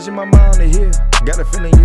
Envision my mind the hill. Got a feeling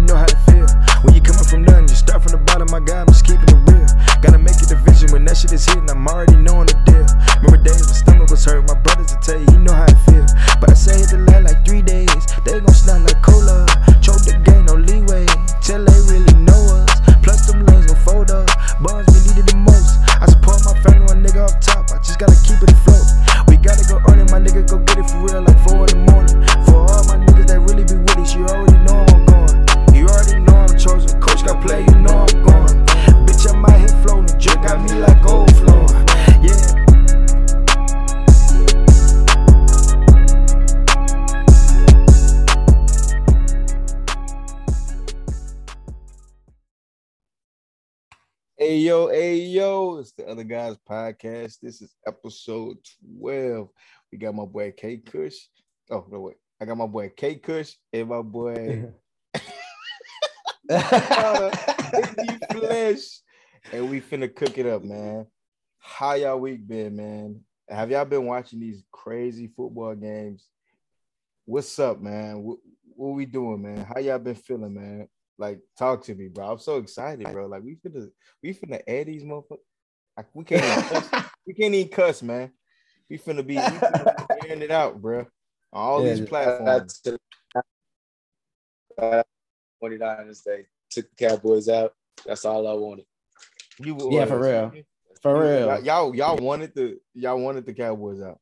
This is episode 12. We got my boy K Kush. Oh, no, wait. I got my boy K Kush and my boy Flesh. And we finna cook it up, man. How y'all week been, man? Have y'all been watching these crazy football games? What's up, man? What, what we doing, man? How y'all been feeling, man? Like, talk to me, bro. I'm so excited, bro. Like, we finna, we finna add these motherfuckers. Like, we can't. we can't even cuss, man. We finna be, we finna be airing it out, bro. On all Yeah, these platforms. Twenty dollars. They took the Cowboys out. That's all I wanted. You, Yeah, for real. For real. Y'all, y'all, wanted the, y'all wanted the Cowboys out.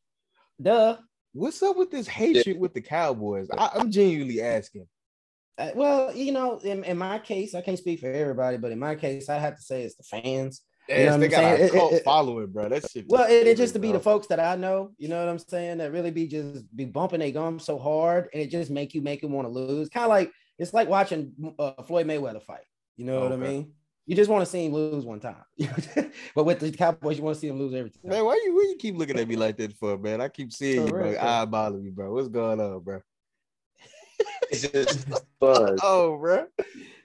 Duh. What's up with this hatred with the Cowboys? I, I'm genuinely asking. Uh, well, you know, in, in my case, I can't speak for everybody, but in my case, I have to say it's the fans. You know what they I'm got saying? a It- cult it- it- following, bro. That shit. Well, it, it just to be the folks that I know, you know what I'm saying, that really be just be bumping their gum so hard, and it just make you make you want to lose. Kind of like it's like watching uh, Floyd Mayweather fight. You know what I mean? You just want to see him lose one time, but with the Cowboys, you want to see him lose every time. Man, why you why you keep looking at me like that for, man? I keep seeing For you, bro. real, for- Eyeballing me, bro. What's going on, bro? It's just fun. Oh, bro.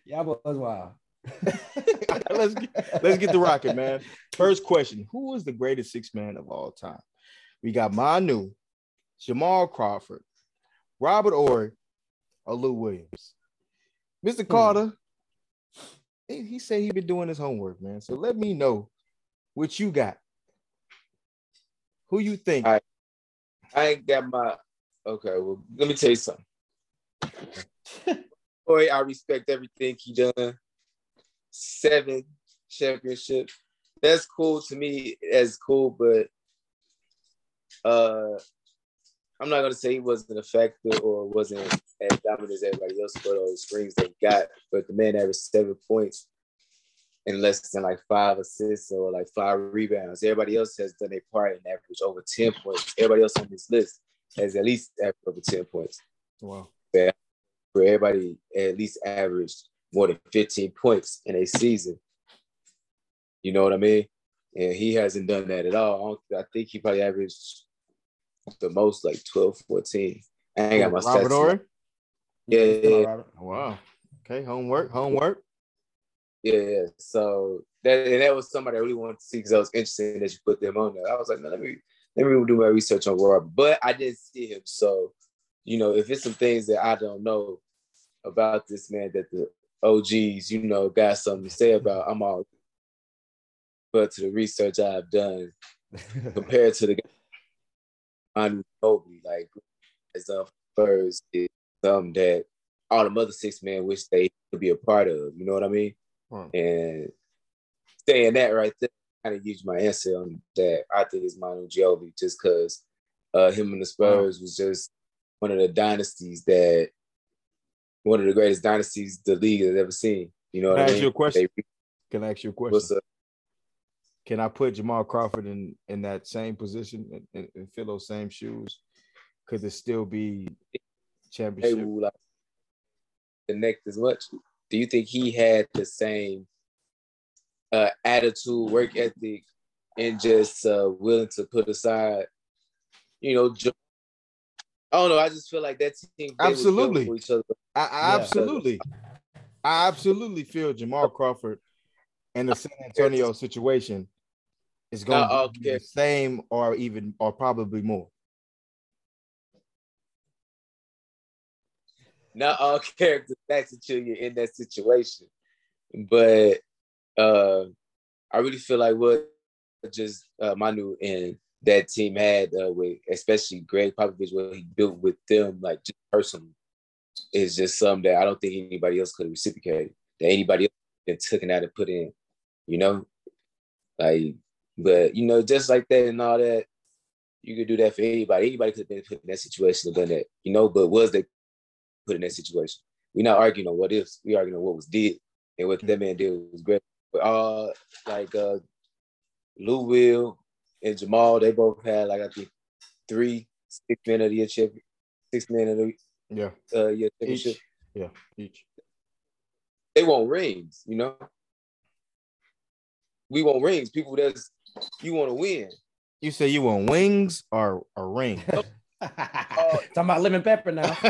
Y'all boys wild. let's get, let's get to rocking, man. First question: Who is the greatest six man of all time? We got Manu, Jamal Crawford, Robert Horry, or Lou Williams. Mr. Hmm. Carter, he, he said he been doing his homework, man. So let me know what you got. Who you think? Right. I ain't got my okay. Well, let me tell you something. Boy, I respect everything he done. Seven championships. That's cool to me. That's cool, but uh I'm not gonna say he wasn't a factor or wasn't as dominant as everybody else for those screens they got, but the man averaged seven points and less than like five assists or like five rebounds. Everybody else has done their part and averaged over 10 points. Everybody else on this list has at least averaged over 10 points. Wow. For everybody at least averaged more than 15 points in a season. You know what I mean? And he hasn't done that at all. I, I think he probably averaged the most like 12, 14. I ain't got my Robert stats. Yeah, yeah. Wow. Okay, homework, homework. Yeah, yeah. So that and that was somebody I really wanted to see because I was interested that you put them on there. I was like, no, let me let me do my research on Robert, but I didn't see him. So, you know, if it's some things that I don't know about this man that the OGs, you know, got something to say about, I'm all. But to the research I've done compared to the on Kobe, like as of first, is something that all the other six men wish they could be a part of. You know what I mean? And saying that right there kind of gives my answer on that. I think it's Manu Ginobili just because uh, him and the Spurs was just one of the dynasties that one of the greatest dynasties the league has ever seen. You know Can I I ask mean? you a question? They- Can I ask you a question? what's up? Can I put Jamal Crawford in in that same position and, and, fill those same shoes? Could it still be Hey, championship? Wu, like, connect as much. Do you think he had the same uh, attitude, work ethic, and just uh, willing to put aside, you know, I don't know. I just feel like that team they was built Absolutely. for each other. I, I Yeah. absolutely, I absolutely feel Jamal Crawford and the San Antonio situation is going to Uh, be the same or even or probably more. not all characters match until you're in that situation. But uh, I really feel like what just uh, Manu and that team had uh, with, especially Gregg Popovich, what he built with them, like just personally, is just something that I don't think anybody else could reciprocate. That anybody else been taken out and put in, you know, like. But you know, just like that and all that, you could do that for anybody. Anybody could have been put in that situation and done that, you know. But was they put in that situation? We're not arguing on what ifs. We arguing on what was did, and what that man did was great. But uh, like uh, Lou Will and Jamal, they both had like I think three six men of the year champion, six men of the Yeah, uh, year championship. each. Yeah, each. They want rings, you know. We want rings. People that's you want to win. You say you want wings or a ring? Talking about lemon pepper now.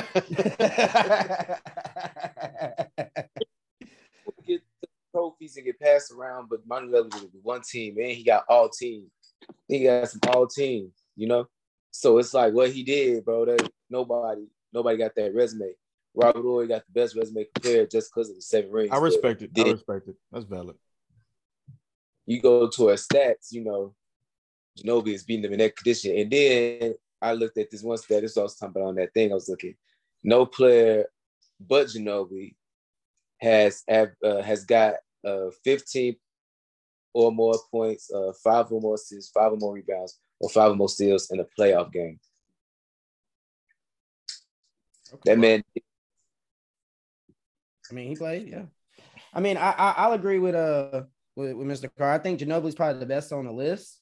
get trophies and get passed around, but Manu Lillard was with one team, and he got all teams. He got some all teams, you know. So it's like what he did, bro. That nobody, nobody got that resume. Robert Horry got the best resume compared just because of the seven rings. I respect it. I respect it. That's valid. you go to our stats, you know, Ginobili is beating them in that condition. And then I looked at this one stat, this was I was talking about on that thing. I was looking, no player but Ginobili has uh, has got uh, 15 or more points, uh, five or more assists, five or more rebounds, or five or more steals in a playoff game. That man, I mean, he played, yeah. I mean, I, I I'll agree with uh with, with Mr. Carr. I think Ginobili's probably the best on the list.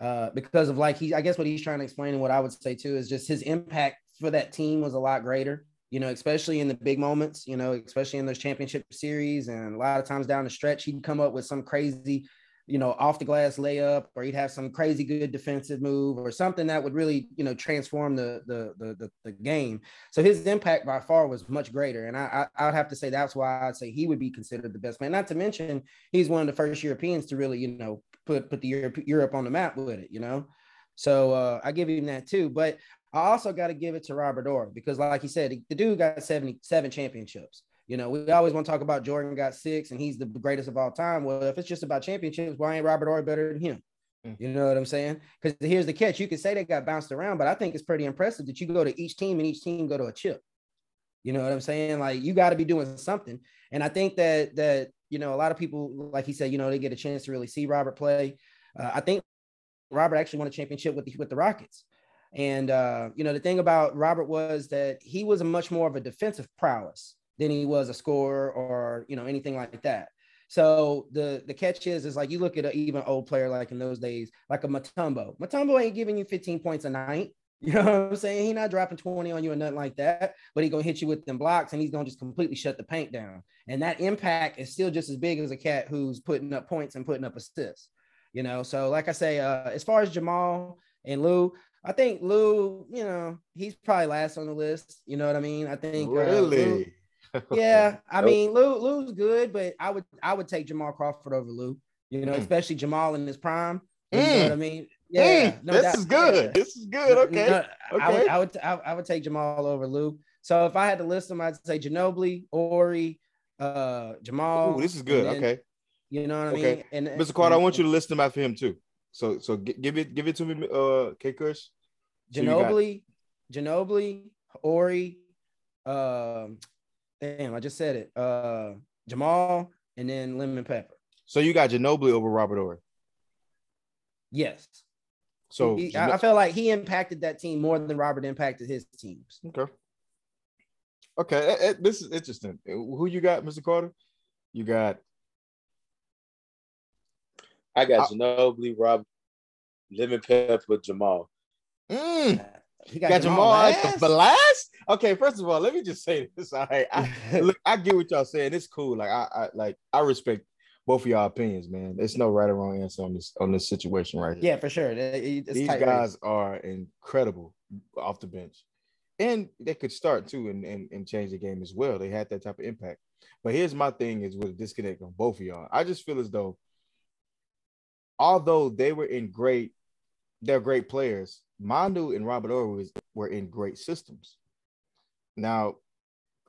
Uh, because of like he, I guess what he's trying to explain and what I would say too is just his impact for that team was a lot greater, you know, especially in the big moments, you know, especially in those championship series. And a lot of times down the stretch, he'd come up with some crazy, you know, off the glass layup, or he'd have some crazy good defensive move or something that would really, you know, transform the the the, the, the game. So his impact by far was much greater. And I, I I'd have to say that's why I'd say he would be considered the best man. Not to mention he's one of the first Europeans to really, you know, put put the Europe, Europe on the map with it, you know. So uh, I give him that too. But I also got to give it to Robert Orr because, like he said, the dude got 77 championships. You know, we always want to talk about Jordan got six and he's the greatest of all time. Well, if it's just about championships, why ain't Robert Orr better than him? Mm. You know what I'm saying? Because here's the catch: you could say they got bounced around, but I think it's pretty impressive that you go to each team and each team go to a chip. You know what I'm saying? Like you got to be doing something. And I think that that you know a lot of people, like he said, you know, they get a chance to really see Robert play. Uh, I think Robert actually won a championship with the, with the Rockets. And uh, you know, the thing about Robert was that he was a much more of a defensive prowess than he was a scorer or you know anything like that. So the the catch is is like you look at an even old player like in those days, like a Mutombo. Mutombo ain't giving you 15 points a night. You know what I'm saying? He not dropping 20 on you or nothing like that, but he gonna hit you with them blocks and he's gonna just completely shut the paint down. And that impact is still just as big as a cat who's putting up points and putting up assists. You know, so like I say, uh, as far as Jamal and Lou, I think Lou, you know, he's probably last on the list. You know what I mean? I think uh, Lou- Really? yeah, I mean, Lou Lou's good, but I would I would take Jamal Crawford over Lou. You know, Mm. especially Jamal in his prime. You know Mm. what I mean? Yeah, Mm, no this is good. Yeah. This is good. Okay. No, I would okay. I would I, I would take Jamal over Lou. So if I had to list them, I'd say Ginobili, Horry, uh, Jamal. Ooh, this is good. then- Okay. You know what I Okay. mean? And Mr. Carter, I want you to list them after him too. So so gi- give it give it to me, uh K Kush. Ginobili, Ginobili, Horry, um, damn, I just said it. Uh, Jamal, and then Lemon Pepper. So you got Ginobili over Robert Horry. Yes. So He- Gino- I, I feel like he impacted that team more than Robert impacted his teams. okay. Okay, eh, eh, this is interesting. Who you got, Mr. Carter? You got I got Ginobili, Rob, Lemon Pepper, with Jamal. mm, He got, Jamal at last. the last. Okay, first of all, let me just say this. All right, I, look, I get what y'all saying. It's cool. Like I, I like I respect both of y'all opinions, man. There's no right or wrong answer on this on this situation right here. yeah, for sure. It's These guys race. are incredible off the bench. And they could start too and, and, and change the game as well. They had that type of impact. But here's my thing is with a disconnect on both of y'all. I just feel as though although they were in great, they're great players, Manu and Robert Horry was, were in great systems. Now,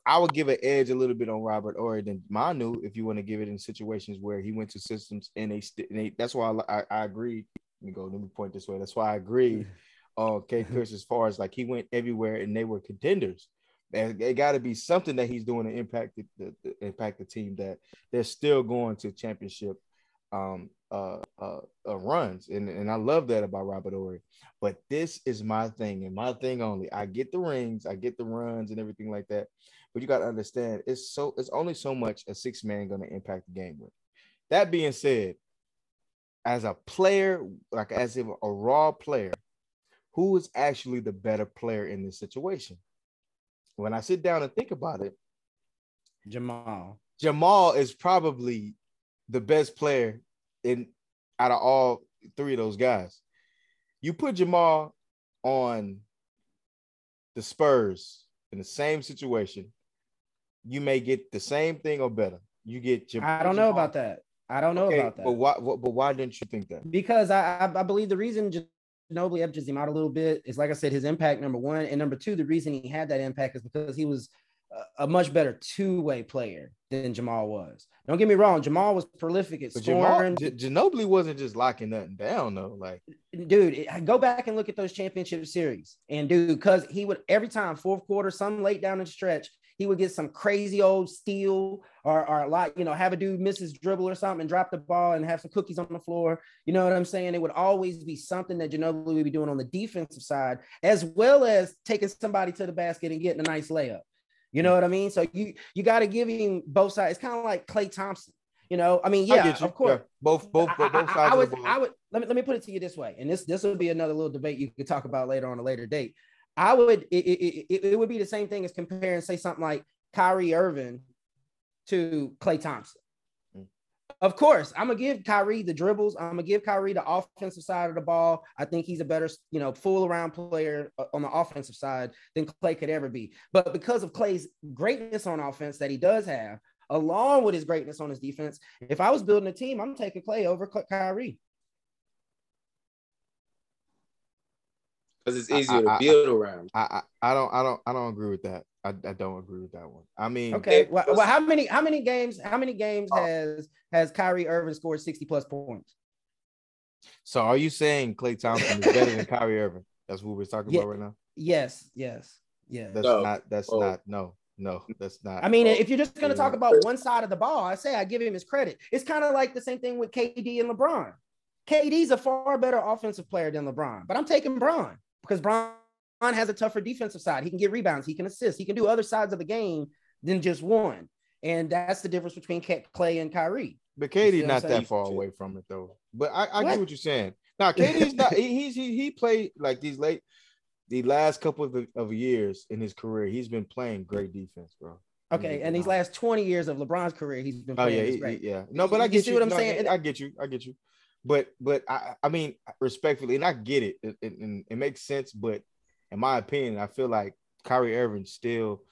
I would give an edge a little bit on Robert Horry than Manu if you want to give it in situations where he went to systems and they, st- and they that's why I, I, I agree. Let me go. Let me point this way. That's why I agree. Uh, K. Chris as far as like he went everywhere and they were contenders. And it got to be something that he's doing to impact the, the, the impact the team that they're still going to championship um uh, uh, uh runs and and I love that about Robert Horry. But this is my thing and my thing only. I get the rings, I get the runs and everything like that. But you got to understand, it's so it's only so much a six man going to impact the game with. That being said, as a player, like as if a raw player, who is actually the better player in this situation? When I sit down and think about it, Jamal. Jamal is probably the best player in out of all three of those guys. You put Jamal on the Spurs in the same situation, you may get the same thing or better. You get Jamal. I don't know about that. I don't know okay, about that. But why? But why didn't you think that? Because I I, believe the reason Ginobili edges him out a little bit is like I said, his impact number one, and number two, the reason he had that impact is because he was a much better two-way player than Jamal was. Don't get me wrong, Jamal was prolific at but scoring. Jamal, Ginobili wasn't just locking nothing down though. Like, dude, go back and look at those championship series, and dude, because he would every time fourth quarter, some late down the stretch, he would get some crazy old steal or, or a lot, you know, have a dude miss his dribble or something and drop the ball and have some cookies on the floor. You know what I'm saying? It would always be something that Ginobili would be doing on the defensive side, as well as taking somebody to the basket and getting a nice layup. You know what I mean? So you you got to give him both sides. It's kind of like Klay Thompson. You know, I mean, yeah, of course, yeah. both both both I, sides. I, I would, I would let me let me put it to you this way, and this this will be another little debate you could talk about later on a later date. I would it, it, it, it would be the same thing as comparing, say, something like Kyrie Irving to Klay Thompson. Of course, I'm gonna give Kyrie the dribbles. I'm gonna give Kyrie the offensive side of the ball. I think he's a better, you know, full around player uh, on the offensive side than Klay could ever be. But because of Klay's greatness on offense that he does have, along with his greatness on his defense, if I was building a team, I'm taking Klay over Kyrie. Because it's easier I, I, to build around. I, I, I don't I don't I don't agree with that. I, I don't agree with that one. I mean, okay. Well, well, how many how many games how many games oh. has has Kyrie Irving scored sixty plus points? So are you saying Klay Thompson is better than Kyrie Irving? That's what we're talking yeah, about right now. Yes, yes, yes. That's no. not. That's oh. not. No, no, that's not. I mean, oh. if you're just going to talk about one side of the ball, I say I give him his credit. It's kind of like the same thing with KD and LeBron. KD's a far better offensive player than LeBron, but I'm taking Bron because Bron has a tougher defensive side. He can get rebounds, he can assist, he can do other sides of the game than just one. And that's the difference between Klay and Kyrie. But KD's not that far away from it though. But I, I get what you're saying. Now KD's not he, he's he, he played like these late the last couple of, of years in his career, he's been playing great defense, bro. Okay, and these last 20 years of LeBron's career, he's been playing. Oh yeah, he, yeah. No, but I get you. See you. what I'm no, saying? I get you. I get you. But but I I mean respectfully, and I get it, it, it, it makes sense. But in my opinion, I feel like Kyrie Irving still.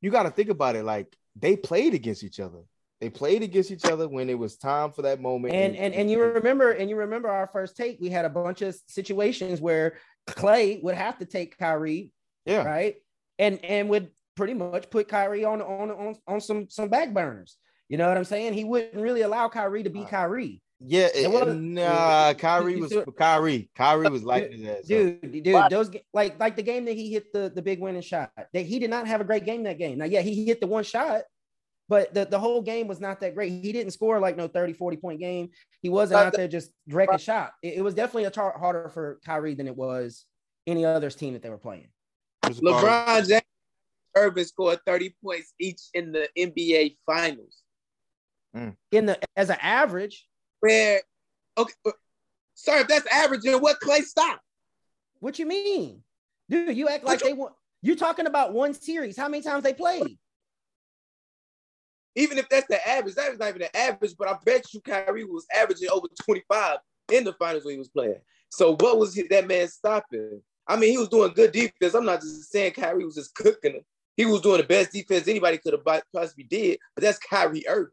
You got to think about it. Like they played against each other. They played against each other when it was time for that moment. And and and you remember and you remember our first take. We had a bunch of situations where Klay would have to take Kyrie. Yeah. Right. And and would pretty much put Kyrie on on on on some some back burners. You know what I'm saying? He wouldn't really allow Kyrie to be Kyrie. Yeah, it, was, nah, Kyrie was Kyrie. Kyrie was like that. Dude, dude, dude those like like the game that he hit the the big winning shot. That he did not have a great game that game. Now, yeah, he hit the one shot, but the, the whole game was not that great. He didn't score like no 30, 40 point game. He wasn't out there just directing shot. It, it, was definitely a tar- harder for Kyrie than it was any other's team that they were playing. LeBron James Irving scored 30 points each in the NBA finals. Mm. In the as an average, where okay, uh, sir, if that's average, then what Klay stop? What you mean, dude? You act like you, they want. You're talking about one series? How many times they played? Even if that's the average, that was not even the average. But I bet you Kyrie was averaging over 25 in the finals when he was playing. So what was that man stopping? I mean, he was doing good defense. I'm not just saying Kyrie was just cooking him. He was doing the best defense anybody could have possibly did, but that's Kyrie Irving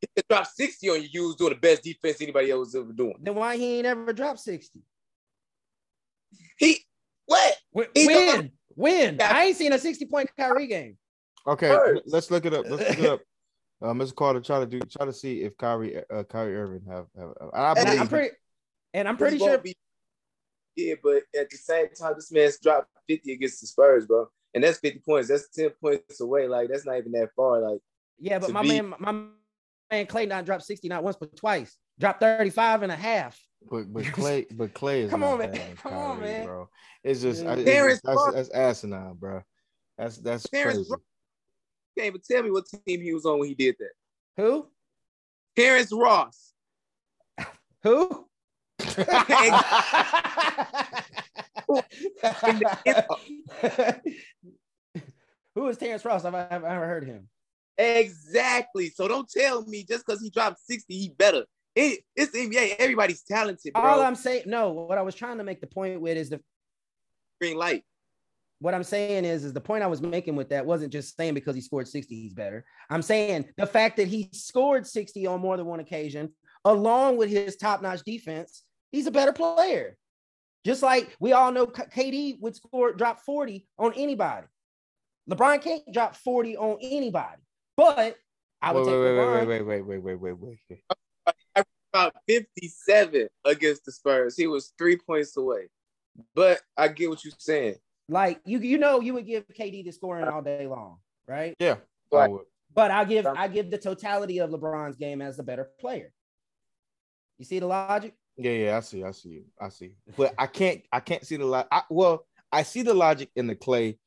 he could drop 60 on you. You was doing the best defense anybody else was ever doing. Then why he ain't ever dropped 60? He what? When? He when? When? I ain't seen a 60 point Kyrie game. Okay, First. let's look it up. Let's look it up. Uh, Mr. Carter, try to do try to see if Kyrie uh, Kyrie Irving have, have I And believe I'm pretty and I'm pretty sure be- yeah, but at the same time, this man's dropped 50 against the Spurs, bro. And that's 50 points. That's 10 points away. Like, that's not even that far. Like, Yeah, but my be- man, my man Klay not dropped 60 not once but twice. Dropped 35 and a half. but but Klay but Klay is Come on, man. bad Come on, man. bro. It's just I- it's that's, that's asinine, bro. That's that's Terrence crazy. Ross- you can't even tell me what team he was on when he did that. Who? Terrence Ross. Who? Who is Terrence Ross? I've, I've never heard him. Exactly. So don't tell me just because he dropped 60, he better. It, it's the NBA. Everybody's talented, bro. All I'm saying, no, what I was trying to make the point with is the Green light. what I'm saying is, is the point I was making with that wasn't just saying because he scored 60, he's better. I'm saying the fact that he scored 60 on more than one occasion, along with his top-notch defense, he's a better player. Just like we all know KD would score drop 40 on anybody. LeBron can't drop 40 on anybody. But I would wait, take wait, LeBron. wait, wait, wait, wait, wait, wait, wait. About 57 against the Spurs. He was three points away. But I get what you're saying. Like you, you know, you would give KD the scoring all day long, right? Yeah. Right. I would. But I give I give the totality of LeBron's game as the better player. You see the logic? Yeah, yeah, I see, I see you, I see. But I can't, I can't see the logic. Well, I see the logic in the Klay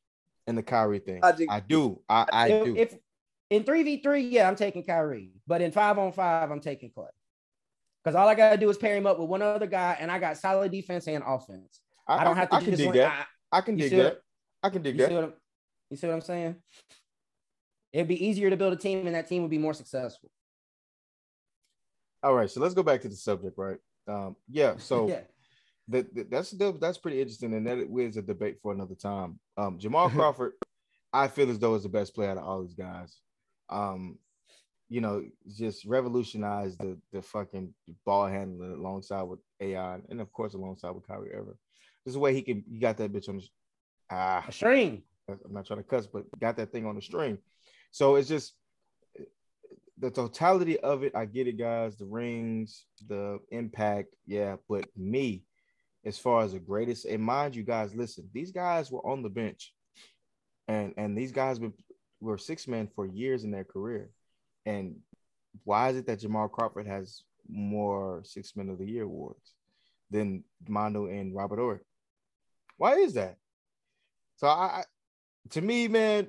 and the Kyrie thing. Logic. I do, I, I if, do. if in three v three, yeah, I'm taking Kyrie, but in five on five, I'm taking Klay. Because all I gotta do is pair him up with one other guy, and I got solid defense and offense. I, don't have to I can dig that. I can you dig that. I can dig You see, that. what you see what I'm saying? It'd be easier to build a team, and that team would be more successful. All right, so let's go back to the subject, right? Um, yeah. So yeah, that, that- that's that's pretty interesting, and that is a debate for another time. Um, Jamal Crawford, I feel as though is the best player out of all these guys. Um, you know, just revolutionized the the fucking ball handling alongside with AI, and of course alongside with Kyrie Irving. This is the way he can. He got that bitch on the. Ah, a string. I'm not trying to cuss, but got that thing on the string. So it's just the totality of it. I get it, guys. The rings, the impact, yeah. But me, as far as the greatest, and mind you, guys, listen. These guys were on the bench, and and these guys been, were six men for years in their career. And why is it that Jamal Crawford has more six men of the year awards than Mondo and Robert Horry? Why is that? So I, to me, man,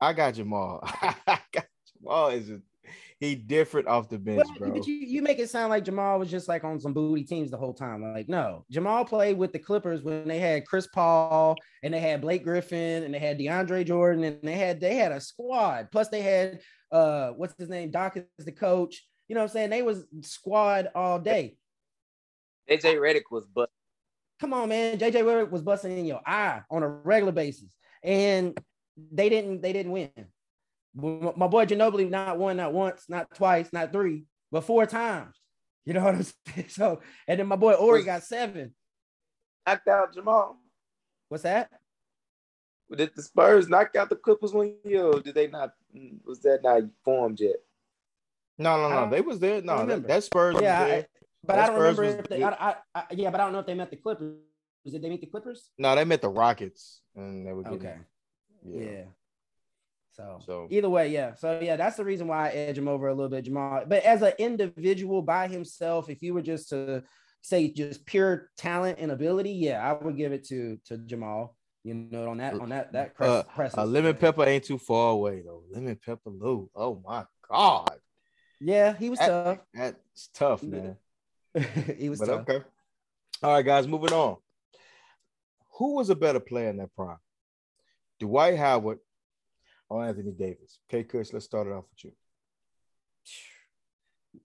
I got Jamal. I got Jamal is a, he different off the bench, But, bro. but you, you make it sound like Jamal was just like on some booty teams the whole time. Like, no, Jamal played with the Clippers when they had Chris Paul and they had Blake Griffin and they had DeAndre Jordan and they had they had a squad. Plus they had uh what's his name? Doc is the coach. You know what I'm saying? They was squad all day. AJ Redick was but Come on, man. JJ Redick was busting in your eye on a regular basis. And they didn't they didn't win. My my boy Ginobili not one, not once, not twice, not three, but four times. You know what I'm saying? So, and then my boy Horry got seven. knocked out Jamal. What's that? Did the Spurs knock out the Clippers one year? Or did they not? Was that not formed yet? no, no, no. They was there. No, that, that Spurs was Yeah, I- But That I don't Spurs remember if they. I, I, I, yeah, but I don't know if they met the Clippers. Did they meet the Clippers? no, they met the Rockets, and they were getting, Okay. Yeah. Yeah. So, So- either way, yeah. So yeah, that's the reason why I edge him over a little bit, Jamal. But as an individual by himself, if you were just to say just pure talent and ability, yeah, I would give it to to Jamal. You know, on that on that that press, Uh, uh, lemon pepper ain't too far away though. Lemon pepper Lou. Oh my god, Yeah, he was tough. that's tough, man. he was But tough. okay. All right, guys, moving on. Who was a better player in that prime? Dwight Howard or Anthony Davis? Okay, Kush, let's start it off with you.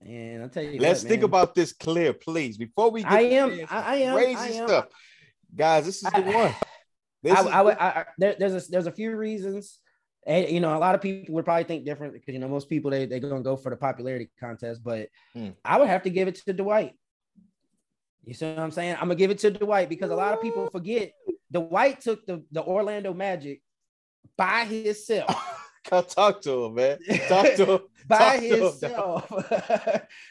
And I'll tell you, Let's what, think about this clear, please. Before we get I am- I- I am- crazy I am. stuff. Guys, this is the I- one. This I, is I would. the- I, I, there, there's a there's a few reasons, and you know, a lot of people would probably think different because you know most people they they're gonna go for the popularity contest, but Hmm. I would have to give it to Dwight. You see what I'm saying? I'm gonna give it to Dwight because a lot of people forget Dwight took the, the Orlando Magic by himself. Come talk to him, man. Talk to him. by to himself. Talk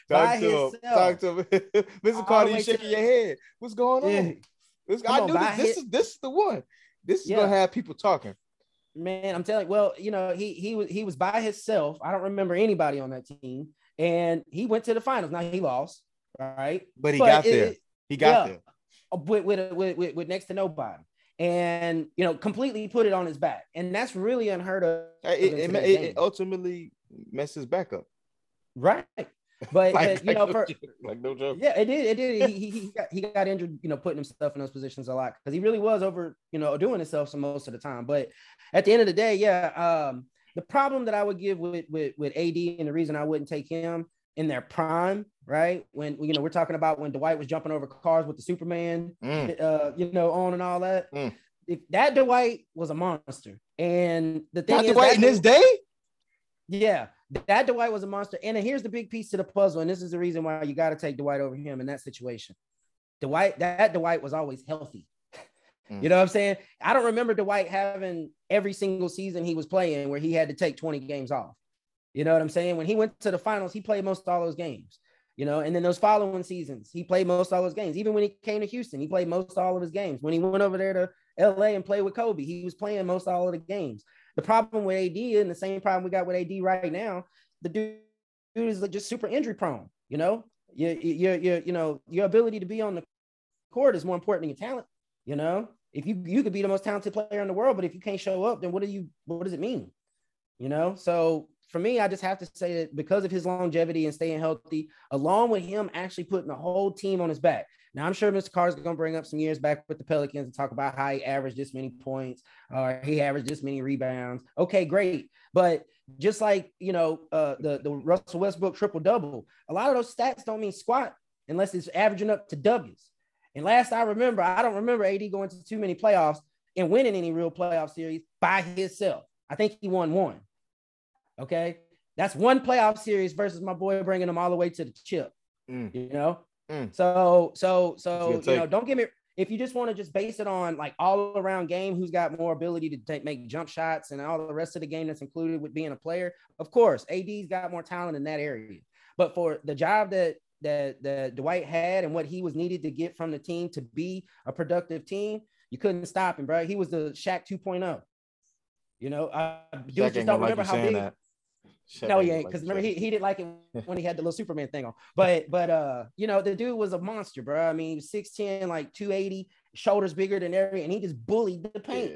by to him. himself. Talk to him. Mr. Carter, you shaking the- your head. What's going on? Yeah. This, Come I on, knew this, this his- is this is the one. This is Yeah. gonna have people talking. Man, I'm telling. Well, you know, he he was he was by himself. I don't remember anybody on that team, and he went to the finals. Now he lost, right? But he But got it- there. He got yeah. there. with with, with with with next to nobody, and you know, completely put it on his back, and that's really unheard of. It, it, it, ultimately messes back up. right? But, Like- but you know, like no for joke, like no joke. yeah, it did. It did. He, he, he got he got injured, you know, putting himself in those positions a lot because he really was over, you know, doing himself some most of the time. But at the end of the day, yeah, um, the problem that I would give with with with AD and the reason I wouldn't take him in their prime, right? When you know we're talking about when Dwight was jumping over cars with the Superman, Mm. uh, you know, on and all that. Mm. If that Dwight was a monster, and the thing Not is, Dwight in his day. yeah, that Dwight was a monster. And here's the big piece to the puzzle, and this is the reason why you got to take Dwight over him in that situation. Dwight, that Dwight was always healthy. Mm. You know what I'm saying? I don't remember Dwight having every single season he was playing where he had to take 20 games off. You know what I'm saying? When he went to the finals, he played most all those games. You know, and then those following seasons, he played most all those games. Even when he came to Houston, he played most all of his games. When he went over there to LA and played with Kobe, he was playing most all of the games. The problem with AD and the same problem we got with AD right now, the dude, is just super injury prone. You know, your your your you know your ability to be on the court is more important than your talent. You know, if you you could be the most talented player in the world, but if you can't show up, then what do you what does it mean? You know, so for me, I just have to say that because of his longevity and staying healthy, along with him actually putting the whole team on his back. Now, I'm sure Mr. Carr's going to bring up some years back with the Pelicans and talk about how he averaged this many points or he averaged this many rebounds. Okay, great. But just like, you know, uh, the, the Russell Westbrook triple double, a lot of those stats don't mean squat unless it's averaging up to W's. And last I remember, I don't remember AD going to too many playoffs and winning any real playoff series by himself. I think he won one. Okay. That's one playoff series versus my boy bringing them all the way to the chip. Mm. You know? Mm. So, so, so, you know, don't get me, if you just want to just base it on like all around game, who's got more ability to take, make jump shots and all the rest of the game that's included with being a player, of course, AD's got more talent in that area. But for the job that, that, that Dwight had and what he was needed to get from the team to be a productive team, you couldn't stop him, bro. He was the Shaq 2.0. You know, I dudes just don't remember you how big. that. Shaq No, he ain't. Because remember, he, he didn't like it when he had the little Superman thing on. But but uh, you know, the dude was a monster, bro. I mean, 6'10, like 280, shoulders bigger than every, and he just bullied the paint.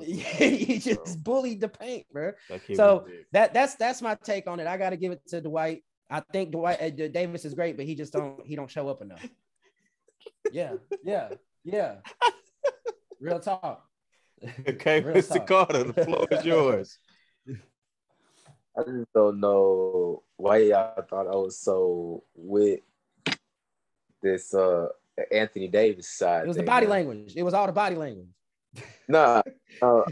Yeah, he Bro, just bullied the paint, bro. so- That that's that's my take on it. I got to give it to Dwight. I think Dwight uh, Davis is great, but he just don't he don't show up enough. Yeah, yeah, yeah. Real talk. Okay, Real Mr. talk. Carter, the floor is yours. I just don't know why y'all thought I was so with this uh Anthony Davis side. It was the body man. language. It was all the body language. Nah, uh,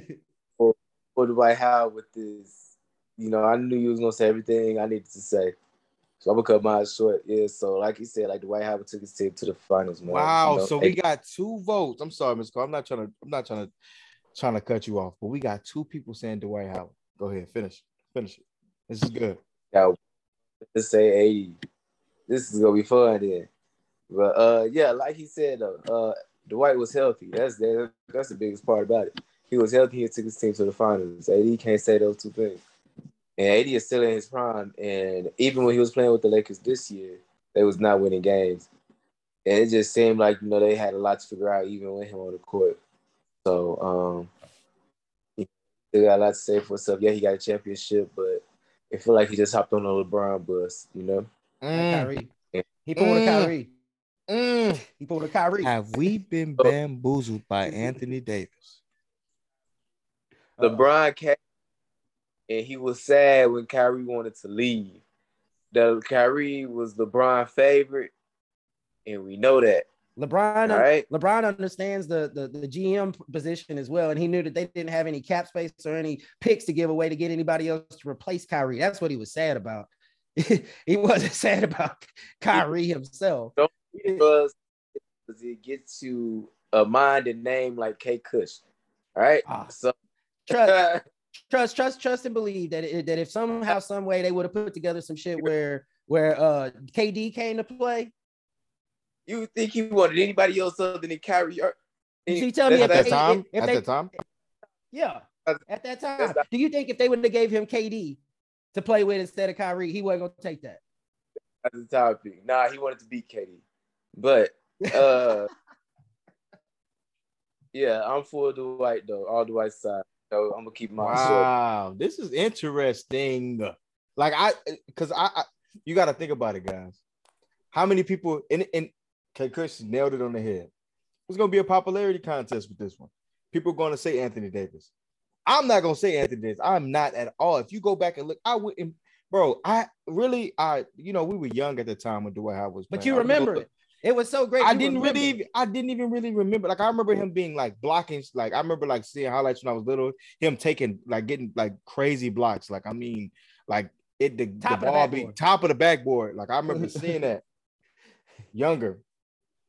what, what do I have with this? You know, I knew you was gonna say everything I needed to say, so I'm gonna cut mine short. Yeah, so like you said, like Dwight Howard took his team to the finals, man. Wow, You know, so we got two votes. I'm sorry, Mr. Carter. I'm not trying to. I'm not trying to trying to cut you off, but we got two people saying Dwight Howard. Go ahead, finish, finish it. This is good. Yeah, let's say 80. This is gonna be fun then. But uh yeah, like he said though, uh Dwight was healthy. That's that, that's the biggest part about it. He was healthy, he took his team to the finals. AD can't say those two things. And AD is still in his prime. And even when he was playing with the Lakers this year, they was not winning games. And it just seemed like, you know, they had a lot to figure out even with him on the court. So um he got a lot to say for himself. Yeah, he got a championship, but it feel like he just hopped on a LeBron bus, you know. Mm, Kyrie. He pulled a Mm. Kyrie. mm. He pulled a Kyrie. Have we been bamboozled by Anthony Davis? LeBron came and he was sad when Kyrie wanted to leave. The Kyrie was LeBron favorite, and we know that. LeBron, right. LeBron understands the, the the GM position as well, and he knew that they didn't have any cap space or any picks to give away to get anybody else to replace Kyrie. That's what he was sad about. he wasn't sad about Kyrie himself. Because because it gets you a mind and name like K Kush. All right. Ah. So Trust, trust, trust, trust, and believe that it, that if somehow, some way they would have put together some shit where where uh KD came to play. You think he wanted anybody else other than Kyrie? Ir- You see, tell me At if that they- time, if at they- that time, Yeah, at that time, do you think if they would have gave him KD to play with instead of Kyrie, he wasn't gonna take that? at the topic. Nah, he wanted to beat KD. But uh yeah, I'm for Dwight though. All Dwight side. So I'm gonna keep my short. wow, this is interesting. Like I, because I, I, you got to think about it, guys. How many people? And and K. Kush nailed it on the head. It's gonna be a popularity contest with this one. People are gonna say Anthony Davis. I'm not gonna say Anthony Davis. I'm not at all. If you go back and look, I wouldn't, bro. I really, I, you know, we were young at the time when Dwight Howard was. But you remember it. It was so great. I you didn't remember really, I didn't even really remember. Like I remember him being like blocking, like I remember like seeing highlights when I was little. Him taking like getting like crazy blocks. Like I mean, like it the, Top the the ball be top of the backboard. Like I remember seeing that younger,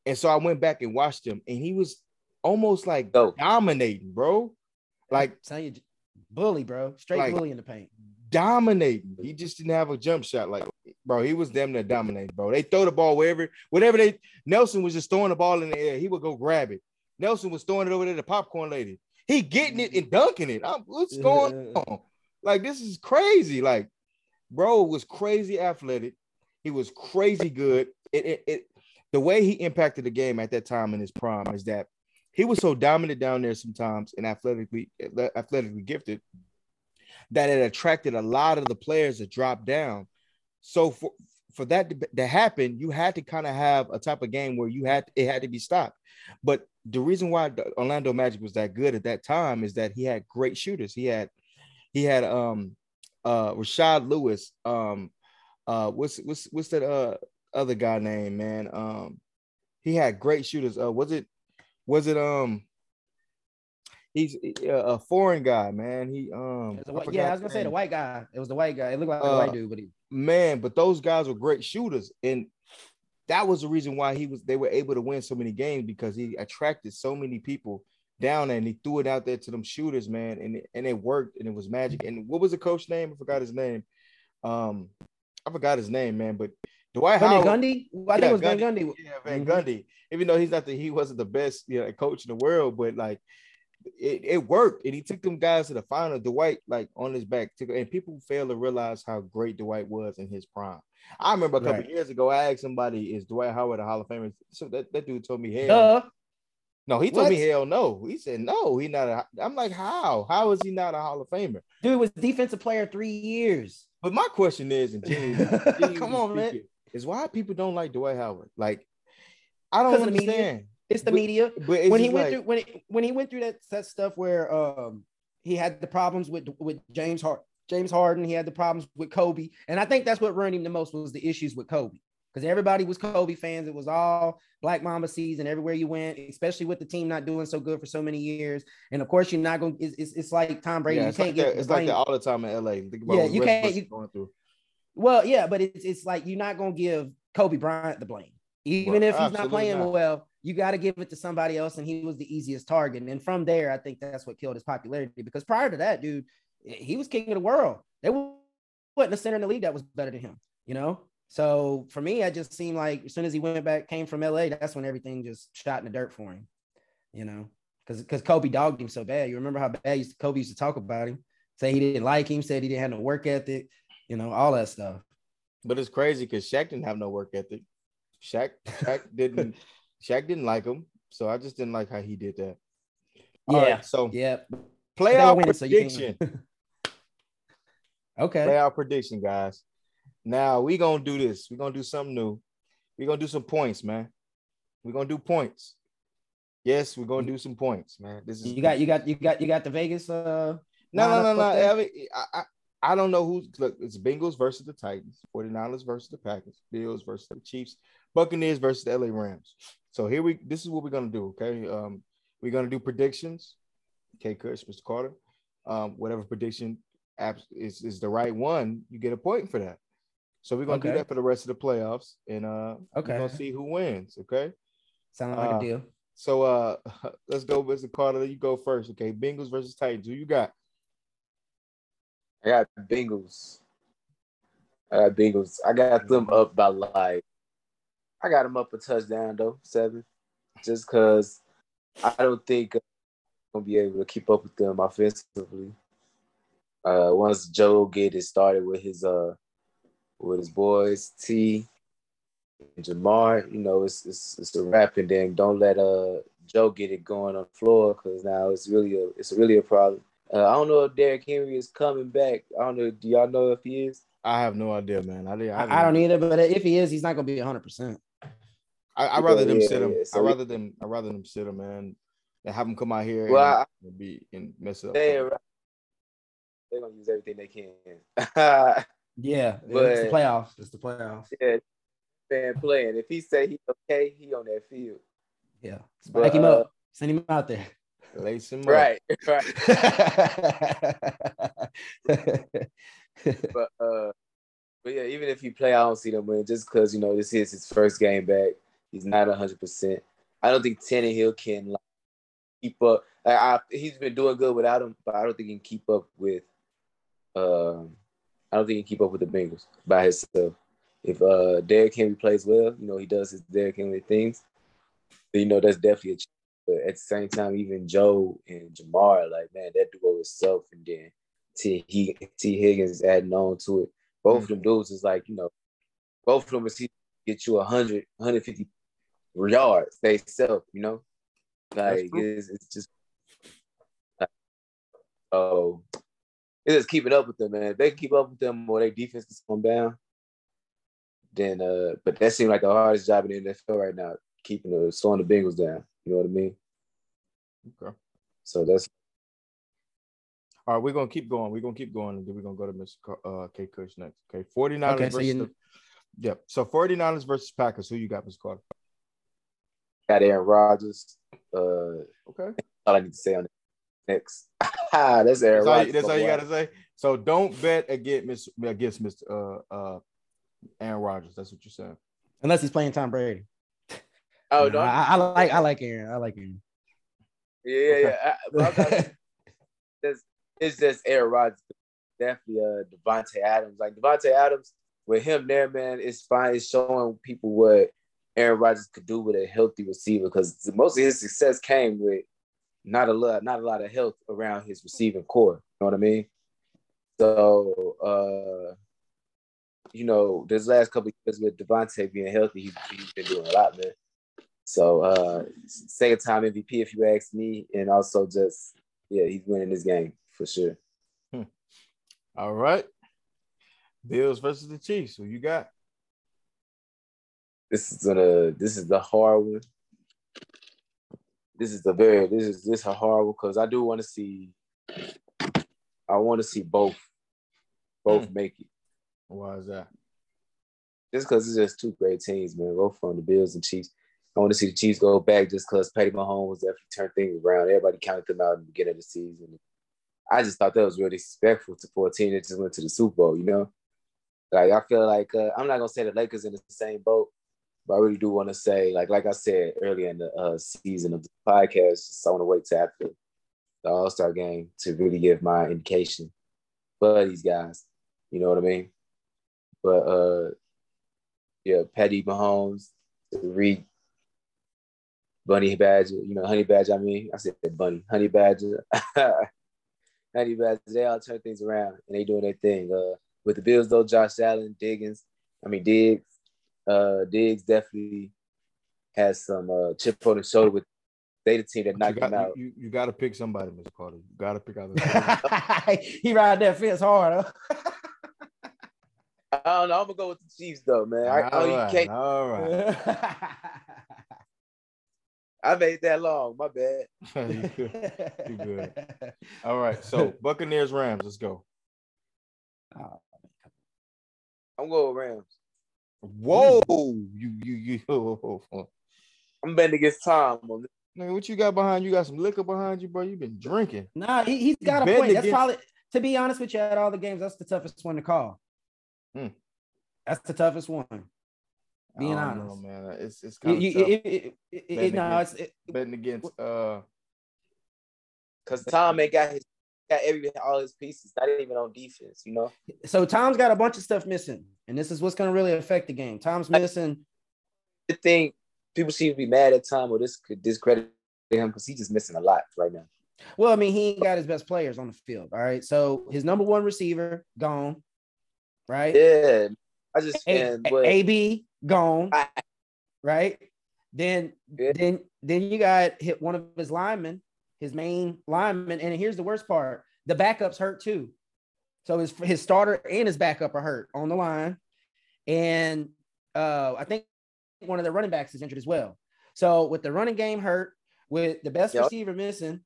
and so I went back and watched him, and he was almost like Go. dominating, bro. Like Tell you, bully, bro, straight Like- bully in the paint. dominating. He just didn't have a jump shot. Like, bro, he was damn near dominating, bro. They throw the ball wherever, whatever they Nelson was just throwing the ball in the air. He would go grab it. Nelson was throwing it over there to popcorn lady. He getting it and dunking it. I'm, what's going on? Like, this is crazy. Like, bro was crazy athletic. He was crazy good. It, it, it the way he impacted the game at that time in his prime is that he was so dominant down there sometimes and athletically athletically gifted that it attracted a lot of the players to drop down. So for for that to, to happen, you had to kind of have a type of game where you had it had to be stopped. But the reason why Orlando Magic was that good at that time is that he had great shooters. He had he had um uh Rashard Lewis, um uh what's what's what's that uh other guy name, man? Um he had great shooters. Uh was it was it um he's a, a foreign guy, man. He um It a I white- yeah, I was gonna say the white guy. It was the white guy. It looked like a Uh, white dude, but he, man, but those guys were great shooters, and that was the reason why he was they were able to win so many games because he attracted so many people down there and he threw it out there to them shooters, man, and it, and it worked and it was magic. And what was the coach name? I forgot his name. Um, I forgot his name, man, but Dwight Howard. Gundy. Well, I think it was Van Gundy. Yeah, Van Mhm. Gundy. Even though he's not the he wasn't the best you know, coach in the world, but like it, it worked, and he took them guys to the final. Dwight like on his back, took, and people fail to realize how great Dwight was in his prime. I remember a couple Right. years ago, I asked somebody, "Is Dwight Howard a Hall of Famer?" So that, that dude told me, "Hell, Duh. no." He told me, "Hell no." He said, "No, he not." A, I'm like, "How? How is he not a Hall of Famer?" Dude was defensive player three years. But my question is, and genuinely- genuinely Come on, man. Is why people don't like Dwight Howard. Like, I don't of the media. understand. It's the But- media. But it's when he went like- through when it, when he went through that that stuff where um he had the problems with with James Hart James Harden, he had the problems with Kobe, and I think that's what ruined him the most was the issues with Kobe because everybody was Kobe fans. It was all Black Mamba season everywhere you went, especially with the team not doing so good for so many years. And of course, you're not going. to It's, it's, it's like Tom Brady. yeah, you it's can't like get that. It's like that all the time in LA. Think about Yeah, what you can't- you- going through. Well, yeah, but it's it's like you're not gonna give Kobe Bryant the blame, even Well, if he's not playing not. well. You got to give it to somebody else, and he was the easiest target. And from there, I think that's what killed his popularity. Because prior to that, dude, he was king of the world. There wasn't a center in the league that was better than him. You know. So for me, I just seemed like as soon as he went back, came from LA, that's when everything just shot in the dirt for him. You know, because because Kobe dogged him so bad. You remember how bad used to, Kobe used to talk about him, say he didn't like him, said he didn't have no work ethic. You know, all that stuff. But it's crazy because Shaq didn't have no work ethic. Shaq, Shaq didn't, Shaq didn't like him. So I just didn't like how he did that. All Yeah. right, so Yeah. playoff so prediction. can- Okay. playoff prediction, guys. Now we gonna do this. We're gonna do something new. We're gonna do some points, man. We're gonna do points. Yes, we're gonna do some points, man. This is You got you got you got you got the Vegas uh no no no no. I, mean, I, I, I don't know who's look, it's Bengals versus the Titans, 49ers versus the Packers, Bills versus the Chiefs, Buccaneers versus the LA Rams. So here we this is what we're gonna do. Okay. Um, we're gonna do predictions. Okay, Kush, Mr. Carter. Um, whatever prediction is, is the right one, you get a point for that. So we're gonna do that for the rest of the playoffs, and uh, Okay. we're gonna see who wins. Okay. sound like Uh, a deal. So uh let's go, Mr. Carter. You go first. Okay, Bengals versus Titans. Who you got? I got Bengals. I got Bengals. I got them up by like I got them up a touchdown though, seven. Just cause I don't think I'm gonna be able to keep up with them offensively. Uh once Joe get it started with his uh with his boys Tee and Ja'Marr, you know, it's it's it's a wrap and then don't let uh Joe get it going on the floor because now it's really a it's really a problem. Uh, I don't know if Derrick Henry is coming back. I don't know. Do y'all know if he is? I have no idea, man. I didn't. I, I don't either, but if he is, he's not gonna be 100. percent I I rather them Yeah, sit him. yeah, I so- rather them. I rather them sit him, man. And have him come out here Well, and, and be and mess up. They they're gonna use everything they can. yeah, Yeah, But- it's the playoffs. It's the playoffs. Yeah, fan playing. If he say he okay, he on that field. Yeah, But, spike him uh, up. Send him out there. Lace him up. Right, right. But uh, but yeah, even if he play, I don't see them win just because you know this is his first game back. He's not hundred percent. I don't think Tannehill can like, keep up. Like, I, he's been doing good without him, but I don't think he can keep up with. Um, I don't think he can keep up with the Bengals by himself. If uh Derrick Henry plays well, you know he does his Derrick Henry things. Then, you know that's definitely a. Chance. But at the same time, even Joe and Ja'Marr, like man, that duo itself, and then Tee he Tee Higgins adding on to it. Both of them dudes is like, you know, both of them is he get you 100, 150 yards they self, you know? Like true. it's, it's just like, oh it's just keeping up with them, man. If they keep up with them or their defense is going down, then uh but that seems like the hardest job in the NFL right now, keeping the slowing the Bengals down. You know what I mean? Okay. So that's All right, we're gonna keep going. We're gonna keep going, and then we're gonna go to Mr. Car- uh, K. Kush next. Okay, 49ers Okay, so versus you- the, Yep. So 49ers versus Packers. Who you got, Mr. Carter? got Aaron Rodgers. Uh Okay. all I need to say on the next. that's Aaron That's all, you, that's all you gotta say. So don't bet against Miss against Mr. Uh uh Aaron Rodgers. That's what you're saying. Unless he's playing Tom Brady. Oh You know, no, I, I like I like Aaron. I like Aaron. yeah, yeah, yeah. I, but it's, just Aaron Rodgers. Definitely uh Davante Adams. Like Davante Adams, with him there, man, it's fine. It's showing people what Aaron Rodgers could do with a healthy receiver because most of his success came with not a lot, not a lot of health around his receiving core. You know what I mean? So uh you know, this last couple of years with Davante being healthy, he, he's been doing a lot, man. So uh second time MVP if you ask me, and also just yeah, he's winning this game for sure. All right. Bills versus the Chiefs. Who you got? This is gonna this is the hard one. This is the very this is this a hard one because I do want to see I want to see both both make it. Why is that? Just because it's just two great teams, man. Both from the Bills and Chiefs. I want to see the Chiefs go back just because Patty Mahomes definitely turned things around. Everybody counted them out in the beginning of the season. I just thought that was really disrespectful to 14 that just went to the Super Bowl, you know? Like I feel like uh, I'm not gonna say the Lakers in the same boat, but I really do want to say, like, like I said earlier in the uh, season of the podcast, just I want to wait till after the All Star game to really give my indication for these guys. You know what I mean? But uh, yeah, Patty Mahomes, Reid, Bunny Badger, you know, Honey Badger. I mean, I said Bunny, Honey Badger, Honey Badger. They all turn things around and they doing their thing. Uh, with the Bills though, Josh Allen, Diggins, I mean Diggs, uh, Diggs definitely has some uh, chip on his shoulder with they the team that But you knocked him got out. you, you, got to pick somebody, Mr. Carter. You got to pick out. The he ride that fence hard, huh? I don't know. I'm gonna go with the Chiefs though, man. I, all oh, right, you can't. all right. I made that long. My bad. you good. You good. All right. So Buccaneers Rams. Let's go. I'm going with Rams. Whoa, you you you. oh, oh, oh. I'm betting against Tom on this. Nigga, what you got behind you? Got some liquor behind you, bro. You've been drinking. Nah, he, he's got a point. That's against- probably, to be honest with you, at all the games, that's the toughest one to call. Hmm. That's the toughest one. Being I don't honest. know, man. It's it's You- kind you- of tough it- it- it- it- betting no, it's against- it, betting against uh Because Tom ain't got his got every all his pieces, not even on defense, you know. so Tom's got a bunch of stuff missing, and this is what's going to really affect the game. Tom's missing. I think people seem to be mad at Tom or this could discredit him because he's just missing a lot right now. Well, I mean, he ain't got his best players on the field. All right, so his number one receiver gone, right? Yeah. I just A- and but AB gone, right? Then Yeah. then then you got hit one of his linemen, his main lineman, and here's the worst part: the backups hurt too. So his his starter and his backup are hurt on the line, and uh, I think one of the running backs is injured as well. So with the running game hurt, with the best Yep. receiver missing,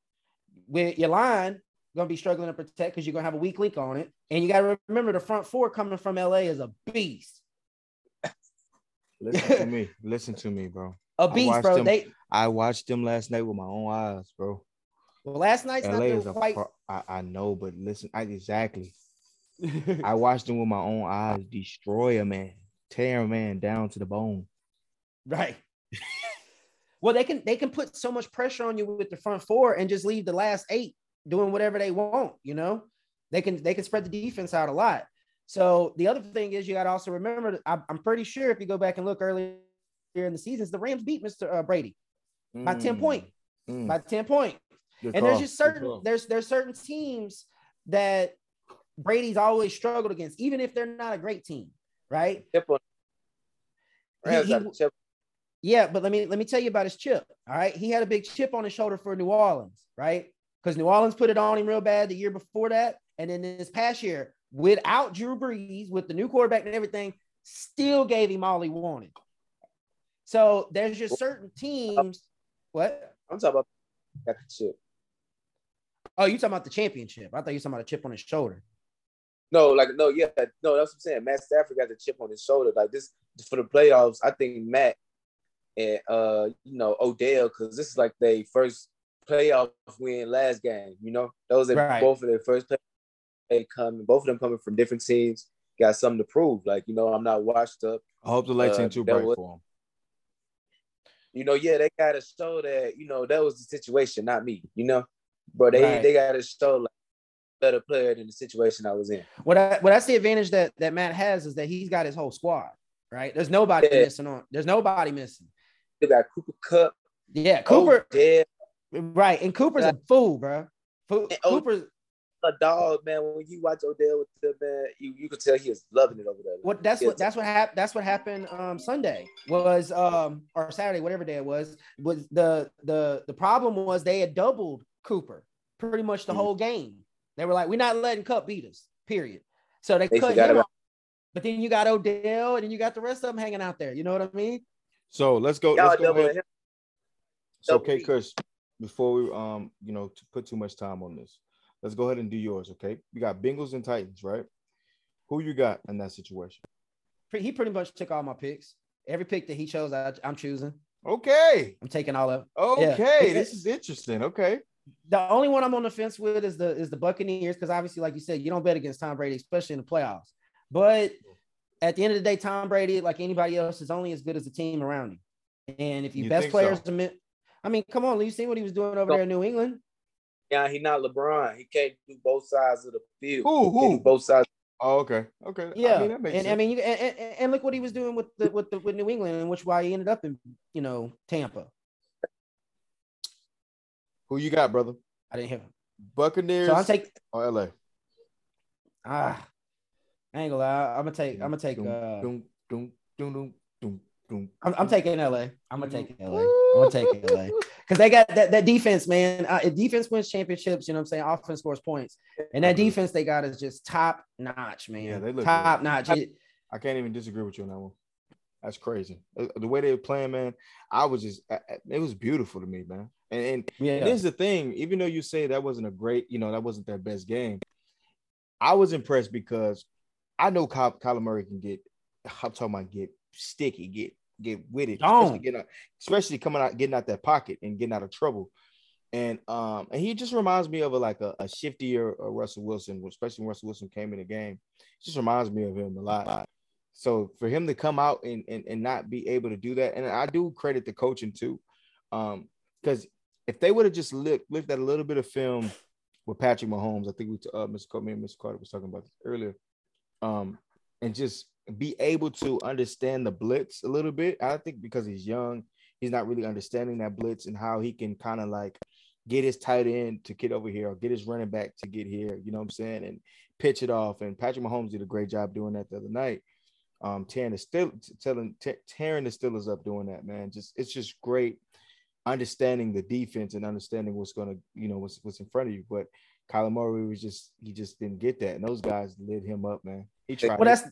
with your line gonna be struggling to protect because you're gonna have a weak link on it, and you got to remember the front four coming from LA is a beast. Listen to me. Listen to me, bro. A I beast, watched bro. them- They I watched them last night with my own eyes, bro. well, last night's LA not is a quite. I, I know, but listen, I exactly. I watched them with my own eyes destroy a man, tear a man down to the bone. right. well, they can they can put so much pressure on you with the front four and just leave the last eight doing whatever they want. You know, they can they can spread the defense out a lot. So the other thing is you got to also remember. I'm, I'm pretty sure if you go back and look earlier in the seasons, the Rams beat Mr. Uh, Brady by ten Mm, point mm. by ten point. Good and there's just certain there's there's certain teams that Brady's always struggled against, even if they're not a great team, right? chip on He- Rams he- got chip. Yeah, but let me let me tell you about his chip. All right, he had a big chip on his shoulder for New Orleans, right? Because New Orleans put it on him real bad the year before that, and then this past year, without Drew Brees, with the new quarterback and everything, still gave him all he wanted. So there's just certain teams. What? I'm talking about chip. Oh, you talking about the championship? I thought you were talking about a chip on his shoulder. No, like no, yeah, no, that's what I'm saying. Matt Stafford got the chip on his shoulder. Like this for the playoffs. I think Matt and uh, you know, Odell, because this is like their first playoff win last game. You know, those are Right. both of their first play they coming. Both of them coming from different teams. Got something to prove. Like you know, I'm not washed up. I hope the lights uh, ain't too bright was- for them. You know, yeah, they got to show that you know that was the situation, not me. You know, but they Right. they got to show like better player than the situation I was in. What I, what that's the advantage that that Matt has is that he's got his whole squad, right? There's nobody Yeah. missing on. There's nobody missing. They got Cooper Kupp, Yeah, Cooper, Odell, right? And Cooper's a fool, bro. Fo- And O- Cooper's a dog, man. When you watch Odell with the man, you, you could tell he was loving it over there. what that's Yeah, what that's what happened. That's what happened um Sunday was um or Saturday, whatever day it was. Was the the the problem was they had doubled Cooper pretty much the Mhm. whole game. They were like, we're not letting Kupp beat us. Period. So they, They cut him about- off. But then you got Odell, and then you got the rest of them hanging out there. You know what I mean? So let's go. Y'all Let's go ahead. So, double okay. Chris, before we um, you know, to put too much time on this, let's go ahead and do yours. Okay, We got Bengals and Titans, right? Who you got in that situation? He pretty much took all my picks. Every pick that he chose, I, I'm choosing. Okay, I'm taking all of. okay, Yeah. this is interesting. Okay, The only one I'm on the fence with is the is the Buccaneers because obviously, like you said, you don't bet against Tom Brady, especially in the playoffs. But at the end of the day, Tom Brady, like anybody else, is only as good as the team around him. And if your You best players, so? are mi- I mean, come on, you seen what he was doing over No. there in New England. Yeah, he not LeBron. He can't do both sides of the field. who He who? both sides. Oh, okay, okay. Yeah, I mean, that makes and I mean, you, and, and, and look what he was doing with the with the with New England, and which why he ended up in you know Tampa. who you got, brother? I didn't hear him. Buccaneers So I'm take or LA? ah, I ain't gonna lie. I'm gonna take. I'm gonna take. Dum, Uh. I'm, I'm taking LA. I'm gonna take LA. I'm gonna take LA because they got that, that defense, man. Uh, if defense wins championships, you know what I'm saying? Offense scores points, and that defense they got is just top notch, man. Yeah, they look top good. notch. It- I can't even disagree with you on that one. That's crazy. Uh, The way they were playing, man, I was just, I- I- it was beautiful to me, man. And, and yeah, And here's the thing, even though you say that wasn't a great, you know, that wasn't their best game, I was impressed because I know Ky- Kyler Murray can get, I'm talking about get sticky, get get with it, especially, getting out, especially coming out, getting out that pocket and getting out of trouble. And um, and he just reminds me of a like a, a shiftier uh, Russell Wilson, especially when Russell Wilson came in the game. It Just reminds me of him a lot. So for him to come out and, and, and not be able to do that, and I do credit the coaching too. Um, because if they would have just looked looked at a little bit of film with Patrick Mahomes, I think we uh Mr. Me and Mr. Carter was talking about this earlier. Um, and just be able to understand the blitz a little bit. I think because he's young, he's not really understanding that blitz and how he can kind of like get his tight end to get over here or get his running back to get here, you know what I'm saying? And pitch it off. And Patrick Mahomes did a great job doing that the other night. Um, tearing the still telling tearing the Steelers up doing that, man. Just it's just great understanding the defense and understanding what's gonna, you know, what's what's in front of you. But Kyler Murray was just he just didn't get that, and those guys lit him up, man. He tried. Well, that's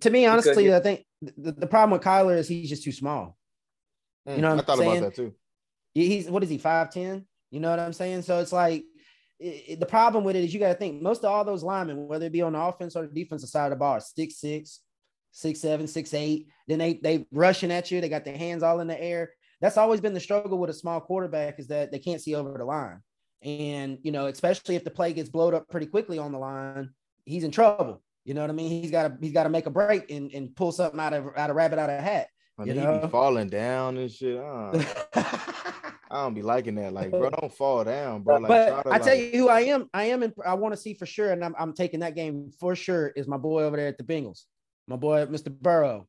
to me, honestly, I think the, the problem with Kyler is he's just too small. Mm, You know what I thought saying? about that too. He's what is he five ten? You know what I'm saying? So it's like it, it- the problem with it is you got to think most of all those linemen, whether it be on the offense or the defensive side of the ball, are six six, six seven, six eight. Then they they rushing at you. They got their hands all in the air. That's always been the struggle with a small quarterback is that they can't see over the line. And you know, especially if the play gets blowed up pretty quickly on the line, he's in trouble. You know what I mean? He's got to he's got to make a break and, and pull something out of out of rabbit out of hat. I You mean, he be falling down and shit. Uh, I don't be liking that. Like, bro, don't fall down, bro. Like, but to, I tell like- you who I am. I am. In, I want to see for sure, and I'm, I'm taking that game for sure. Is my boy over there at the Bengals, my boy Mr. Burrow.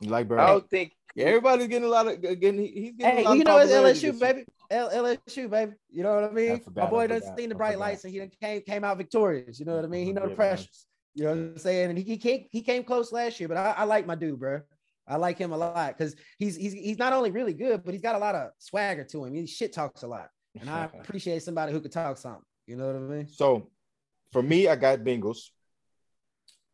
you like, Burrow? I don't think Yeah, everybody's getting a lot of getting. He's getting. Hey, a lot you of know it's LSU, baby. L- LSU, baby. You know what I mean? forgot, my boy doesn't see the bright lights, and he done came came out victorious. You know what I mean? He know the Yeah, man. pressures. You know what I'm saying? And he, he came he came close last year, but I, I like my dude, bro. I like him a lot because he's he's he's not only really good, but he's got a lot of swagger to him. He shit talks a lot, and I appreciate somebody who could talk something. You know what I mean? So for me, I got Bengals,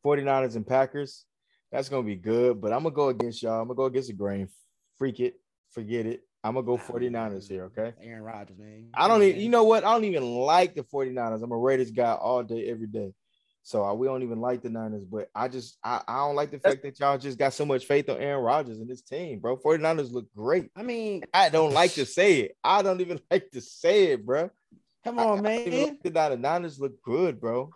49ers, and Packers. That's gonna be good, but I'm gonna go against y'all. I'm gonna go against the grain. Freak it, forget it. I'm gonna go 49ers here, okay? Aaron Rodgers, man. I don't even, you know what? I don't even like the 49ers. I'm a Raiders guy all day, every day. So I, we don't even like the Niners, but I just I, I don't like the fact that y'all just got so much faith on Aaron Rodgers and this team, bro. 49ers look great. I mean, I don't like to say it. I don't even like to say it, bro. come on, I don't even man. like the Niners. Niners look good, bro.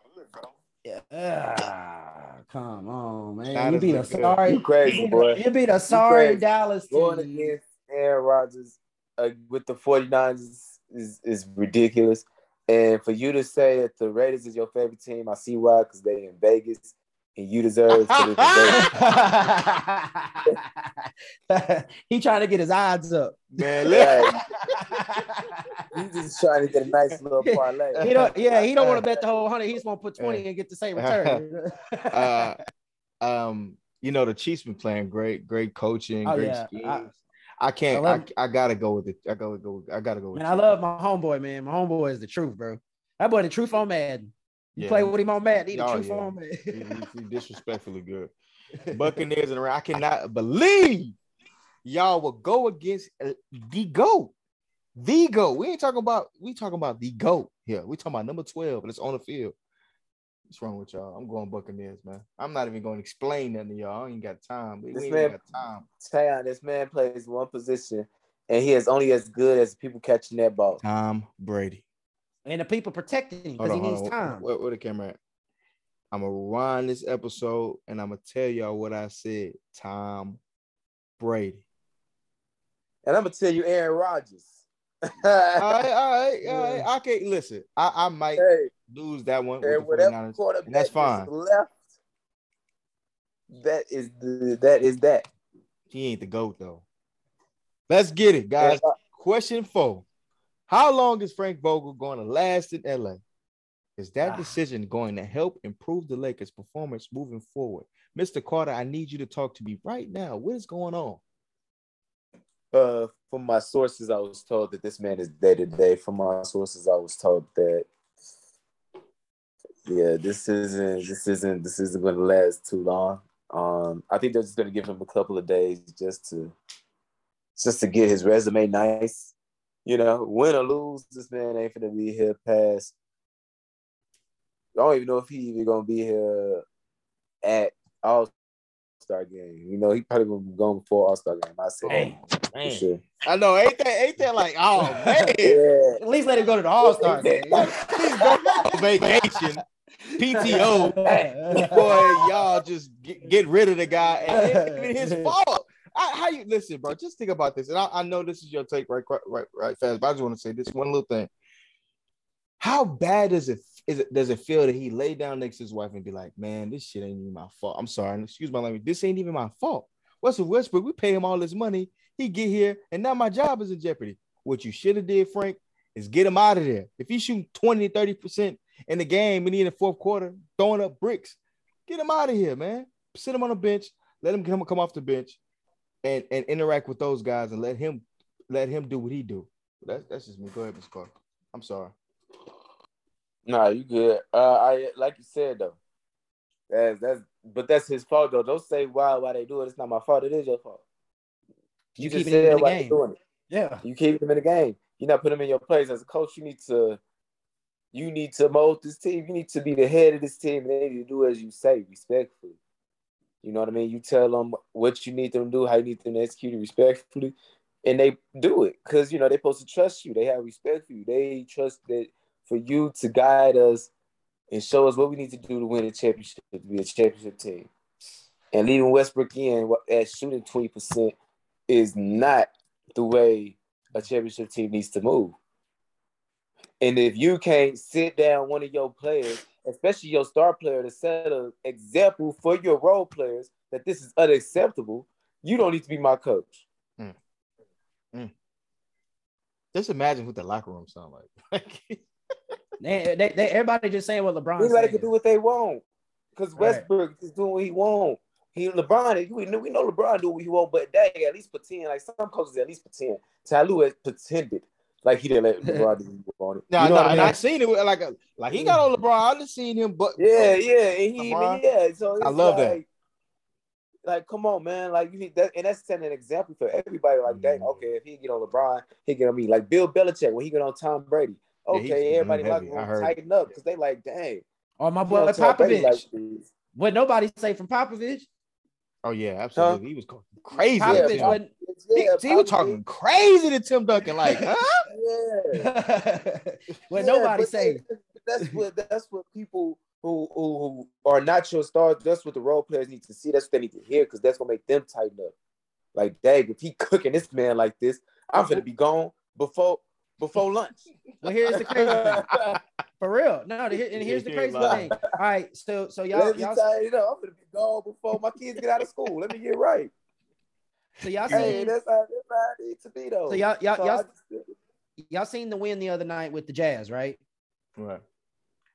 Yeah. Ah, come on, man. You Niners beat a sorry. you crazy, You boy. you beat a sorry crazy. Dallas Going team. against Aaron Rodgers uh, with the 49ers is, is, is ridiculous. And for you to say that the Raiders is your favorite team, I see why, because they in Vegas and you deserve to live in Vegas. he trying to get his odds up. Man, look. Right. You just trying to get a nice little parlay. he don't, yeah, he don't want to bet the whole hundred. He just want to put twenty and get the same return. uh, um, you know, the Chiefs been playing great, great coaching, Oh, great yeah. schemes. I- I, can't. I I, love- I, gotta go with it. I gotta go. I gotta go with. man, I love my homeboy, man. My homeboy is the truth, bro. That boy, the truth on Madden. You Yeah. play with him on Madden, he the Oh, truth yeah. on Madden. he- he disrespectfully good. Buccaneers and I cannot believe y'all will go against uh, the goat, the goat. We ain't talking about. We talking about the goat here. We talking about number twelve, and it's on the field. What's wrong with y'all? I'm going Buccaneers, man. I'm not even going to explain nothing to y'all. I ain't got time. We, This ain't man- got time. Tayon, this man plays one position, and he is only as good as people catching that ball. Tom Brady. and the people protecting him because he needs on. time. Where, where the camera at? I'm gonna rewind this episode and I'm gonna tell y'all what I said. Tom Brady. And I'm gonna tell you, Aaron Rodgers. all right, all right, all right. I can't listen. I, I might hey, lose that one and whatever quarterback and that's fine. left, that is the that is that. He ain't the GOAT though. Let's get it, guys. Question four. How long is Frank Vogel going to last in LA? Is that Ah. decision going to help improve the Lakers' performance moving forward? Mr. Carter, I need you to talk to me right now. What is going on? Uh, from my sources, I was told that this man is day to day. From my sources, I was told that yeah, this isn't this isn't this isn't going to last too long. Um, I think they're just going to give him a couple of days just to just to get his resume nice. You know, win or lose, this man ain't gonna be here past. I don't even know if he even gonna be here at All Star game. You know, he probably gonna be going before All Star game. I said Hey, for man. sure. I know, ain't that ain't that like oh man? Yeah. At least let him go to the All Star game. Please go on vacation. PTO boy, y'all just get, get rid of the guy. And it his fault. I, how you listen, bro? Just think about this, and I, I know this is your take, right, right, right, fast. But I just want to say this one little thing. How bad does it is it does it feel that he lay down next to his wife and be like, "Man, this shit ain't even my fault. I'm sorry, excuse my language. This ain't even my fault. What's Russell Westbrook, we pay him all this money. He get here, and now my job is in jeopardy. What you should have did, Frank, is get him out of there. If he's shooting 20, 30 percent in the game and he in the fourth quarter throwing up bricks, get him out of here, man. Sit him on the bench. Let him come come off the bench and and interact with those guys and let him let him do what he do. That's that's just me. Go ahead, Mr. Clark. I'm sorry. Nah, you good. Uh, I like you said though. That's that's but that's his fault though. Don't say why why they do it. It's not my fault. It is your fault. You just keep it in said the why they game. doing it. Yeah. You keep him in the game. You're not put him in your place as a coach. You need to, you need to mold this team. You need to be the head of this team, and they need to do as you say, respectfully. You know what I mean? You tell them what you need them to do, how you need them to execute it respectfully, and they do it because you know they're supposed to trust you. They have respect for you. They trust that for you to guide us and show us what we need to do to win a championship, to be a championship team. And leaving Westbrook in at shooting twenty percent is not the way a championship team needs to move. And if you can't sit down one of your players, especially your star player, to set an example for your role players that this is unacceptable, you don't need to be my coach. Mm. Mm. Just imagine what the locker room sound like. They, they, they, everybody just saying what LeBron Anybody said. can do what they want because Right. Westbrook is doing what he want. He LeBron, we know, we know LeBron do what he want, but dang, at least pretend like some coaches at least pretend. Ty Lue has pretended like he didn't let LeBron do what he wanted. Nah, you know nah, what I and? I seen it with, like a, like he got on LeBron. I just seen him, but Yeah, yeah, and he LeBron. yeah. So I it's love that. like, Like, come on, man. Like you need that, and that's setting an example for everybody. Like, dang, Mm. okay, if he get on LeBron, he get on me. Like Bill Belichick when he get on Tom Brady. Yeah, Okay, everybody heavy. like I tighten up because they like, dang. Or my he boy on Tom Popovich. like what nobody say from Popovich? Oh yeah, absolutely. He was going crazy. Yeah, at Popovich Tim. Wasn't. He, yeah, he was talking crazy to Tim Duncan, like, huh? Yeah. what Yeah, nobody say. That's what that's what people who, who who are not your stars. That's what the role players need to see. That's what they need to hear because that's gonna make them tighten up. Like, dang, if he cooking this man like this, I'm gonna be gone before before lunch. Well, here's the crazy thing. For real. No, the- and here's the crazy thing. All right, so so y'all Let me y'all tighten up. I'm gonna be gone before my kids get out of school. Let me get right. so y'all Hey, seen that's how, that's how it needs to be though. so y'all y'all So y'all, just- y'all seen the win the other night with the Jazz, right? Right.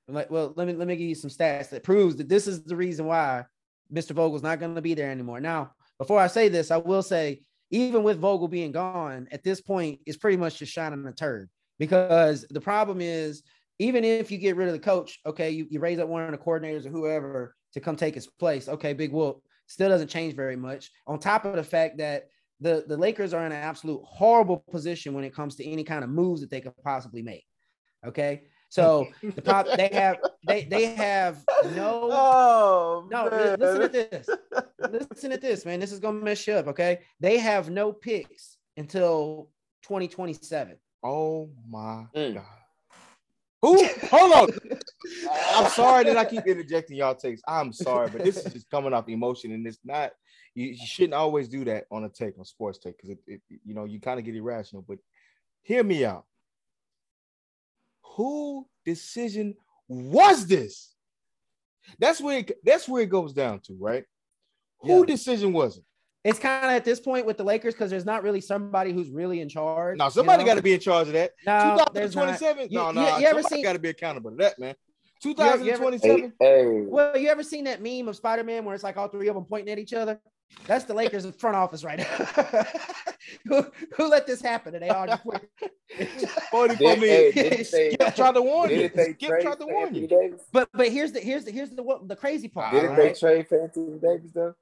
Like, well, let me let me give you some stats that proves that this is the reason why Mr. Vogel's not going to be there anymore. Now, before I say this, I will say, even with Vogel being gone, at this point, it's pretty much just shining a turd because the problem is, even if you get rid of the coach, okay, you, you raise up one of the coordinators or whoever to come take his place, okay, big whoop, still doesn't change very much. On top of the fact that the, the Lakers are in an absolute horrible position when it comes to any kind of moves that they could possibly make. Okay. So the pop they have they they have no Oh no li- listen at this listen at this man this is gonna mess you up okay they have no picks until 2027 Oh my Mm. god. Who? Hold on. I'm sorry that I keep interjecting y'all takes. I'm sorry, but this is just coming off emotion, and it's not. You, you shouldn't always do that on a take on sports take because it, it, you know, you kind of get irrational. But hear me out. Who decision was this? That's where it, that's where it goes down to, right? Who Yeah. decision was it? it's kind of at this point with the Lakers because there's not really somebody who's really in charge Now somebody you know? got to be in charge of that. no, there's not. 2027? You- No, you- no, you ever somebody seen- got to be accountable to that, man. 2027. Hey, hey. well you ever seen that meme of Spider-Man where it's like all three of them pointing at each other that's the Lakers in front office right now who, who let this happen and they all just went 44 Did- million. hey, did they- Skip tried to warn you. They Skip tried to warn you. Davis? But but here's the here's the here's the what the crazy part. Didn't Didn't right? they trade for Anthony Davis though?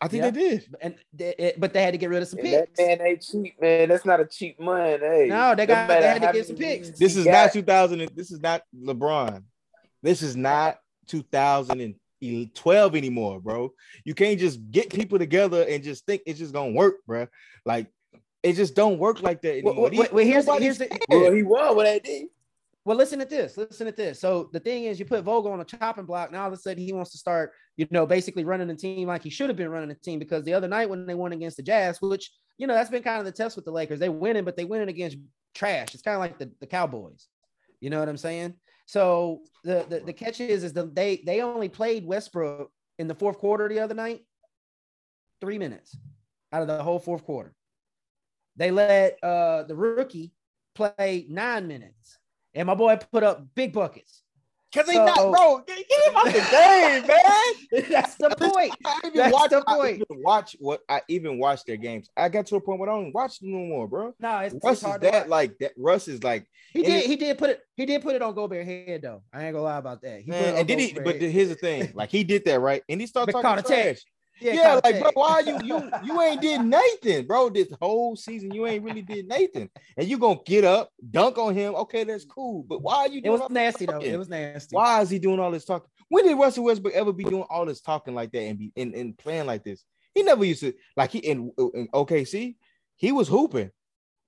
I think Yeah. they did. And they, it- but they had to get rid of some And that picks. man ain't cheap, man. That's not a cheap money. Hey, No, they got- they had to get some picks. This is got, not 2000. This is not LeBron. This is not 2012 anymore, bro. You can't just get people together and just think it's just gonna work, bro. Like it just don't work like that Well, anymore. well, well, here's the- here's the- scared. Well, he won with AD. Well, listen at this. Listen at this. So the thing is, you put Vogel on a chopping block. Now all of a sudden he wants to start, you know, basically running the team like he should have been running the team because the other night when they won against the Jazz, which you know that's been kind of the test with the Lakers, they winning, but they winning against trash. It's kind of like the, the Cowboys. You know what I'm saying? So the, the the catch is is the they they only played Westbrook in the fourth quarter the other night, three minutes out of the whole fourth quarter. They let uh the rookie play nine minutes and my boy put up big buckets. Cause they not, bro. Get, him out the game, man. That's the point. I even That's watch, the I point. even watch what I even watch their games. I got to a point where I don't watch them no more, bro. No, it's, Russ it's is that like that. Russ is like, He did. it- He did put it. He did put it on Gobert head though. I ain't gonna lie about that. He man. And did he? Gobert But head. the- here's the thing, like he did that right, and he started But talking trash. Yeah, Yeah, like bro, why you you you ain't did Nathan, bro? This whole season you ain't really did Nathan, and you gonna get up, dunk on him. Okay, that's cool, but why are you? Doing It was nasty though. It was nasty. Why is he doing all this talking? When did Russell Westbrook ever be doing all this talking like that and be and, and playing like this? He never used to like he in, in OKC, he was hooping,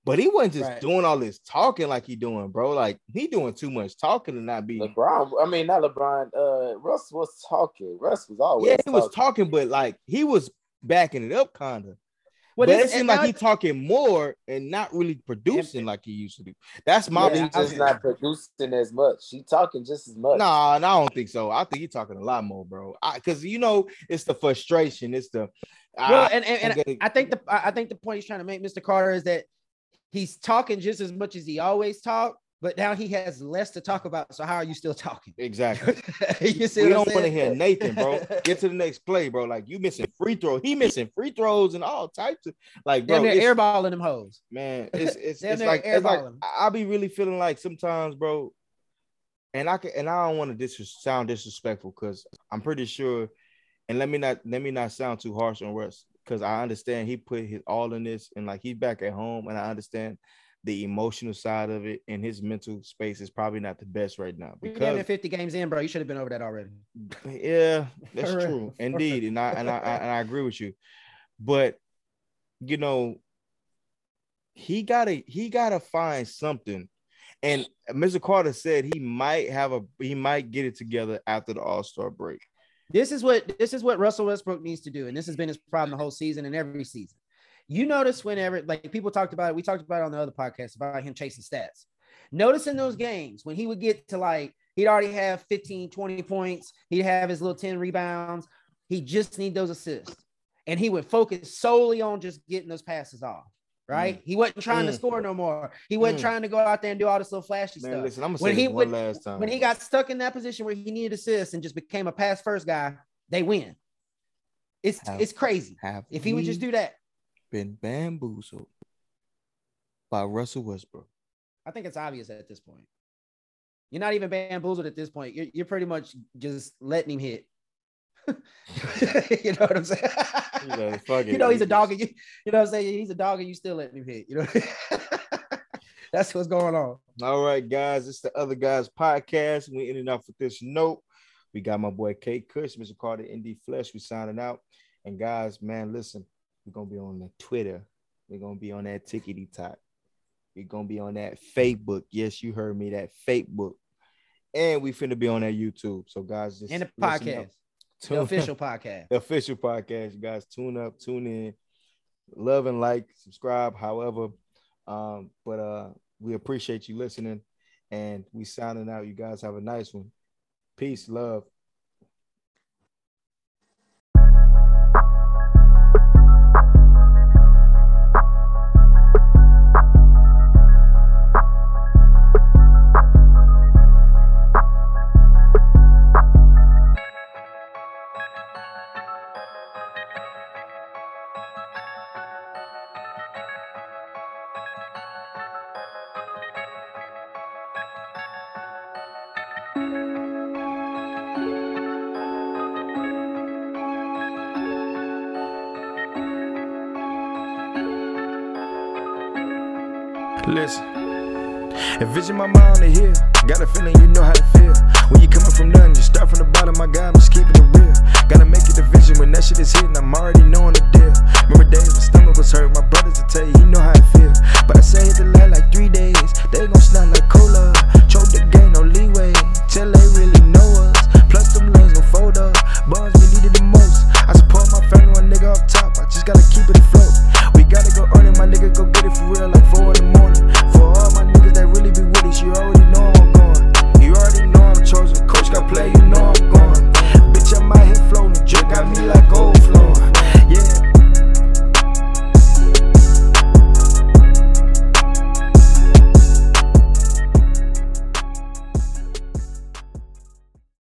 but he wasn't just Right. doing all this talking like he doing, bro. Like he doing too much talking and not be. LeBron, I mean not LeBron. Uh, Russ was talking. Russ was always Yeah, he was talking. talking, but like he was backing it up, kind of. Well, but it this- seemed like he talking more and not really producing like he used to do. That's my Yeah, big he's just not producing as much. He talking just as much. Nah, no, I don't think so. I think he's talking a lot more, bro. Because you know, it's the frustration. It's the Well, I- and, and, and I'm getting- I think the I I think the point he's trying to make, Mr. Carter, is that he's talking just as much as he always talked, but now he has less to talk about. So how are you still talking? exactly. you see we don't want to hear Nathan, bro. Get to the next play, bro. Like you missing free throw. He missing free throws and all types of like, bro. Damn, they're airballing them hoes. man, it's it's, it's like it's like. I I be really feeling like sometimes, bro. And I can and I don't want to dis- sound disrespectful because I'm pretty sure, and let me not let me not sound too harsh on Russ because I understand he put his all in this and like he's back at home and I understand the emotional side of it and his mental space is probably not the best right now because damn 50 games in, bro. You should have been over that already. yeah, that's true. Indeed. And I and I and I agree with you. But you know, he gotta he gotta find something. And Mr. Carter said he might have a he might get it together after the All-Star break. This is what this is what Russell Westbrook needs to do, and this has been his problem the whole season and every season. You notice whenever like people talked about it, we talked about it on the other podcast about him chasing stats. Notice in those games when he would get to like he'd already have 15, 20 points, he'd have his little 10 rebounds. He just need those assists. And he would focus solely on just getting those passes off. Right. He wasn't trying to Mm. score no more. He wasn't Mm. trying to go out there and do all this little flashy Man, stuff. listen, I'm gonna say When this he one would- last time. when he got stuck in that position where he needed assists and just became a pass first guy, they win. It's Have- it's crazy. If he would just do that, been bamboozled by Russell Westbrook. I think it's obvious at this point. You're not even bamboozled at this point. You're, you're pretty much just letting him hit. you know what I'm saying? Like, "Fuck you know he's a dog, and you, you know what I'm saying? He's a dog, and you still letting him hit. You know, that's what's going on. All right, guys, it's the other guys podcast. We ending off with this note. We got my boy Kate Kush, Mr. Carter, Indie Flesh. We signing out. And guys, man, listen, we're gonna be on the Twitter. We're gonna be on that tickety top. We're gonna be on that Facebook. Yes, you heard me, that Facebook. And we finna be on that YouTube. So guys, just And the podcast. up. The official podcast. the official podcast. You guys tune up, tune in, love and like, subscribe, however. Um, but uh we appreciate you listening and we signing out. You guys have a nice one. Peace, love. vision my mind to hear. Got a feeling you know how to feel. When you coming from nothing, you start from the bottom. My God, I'm just keeping it real. Gotta make it a vision when that shit is hitting. I'm already knowing the deal. Remember days my stomach was hurt. My brothers to tell you he know how it feel. But I say hit the land like three days. They gon' snot like cola. Choke the game, no leeway. Till they really.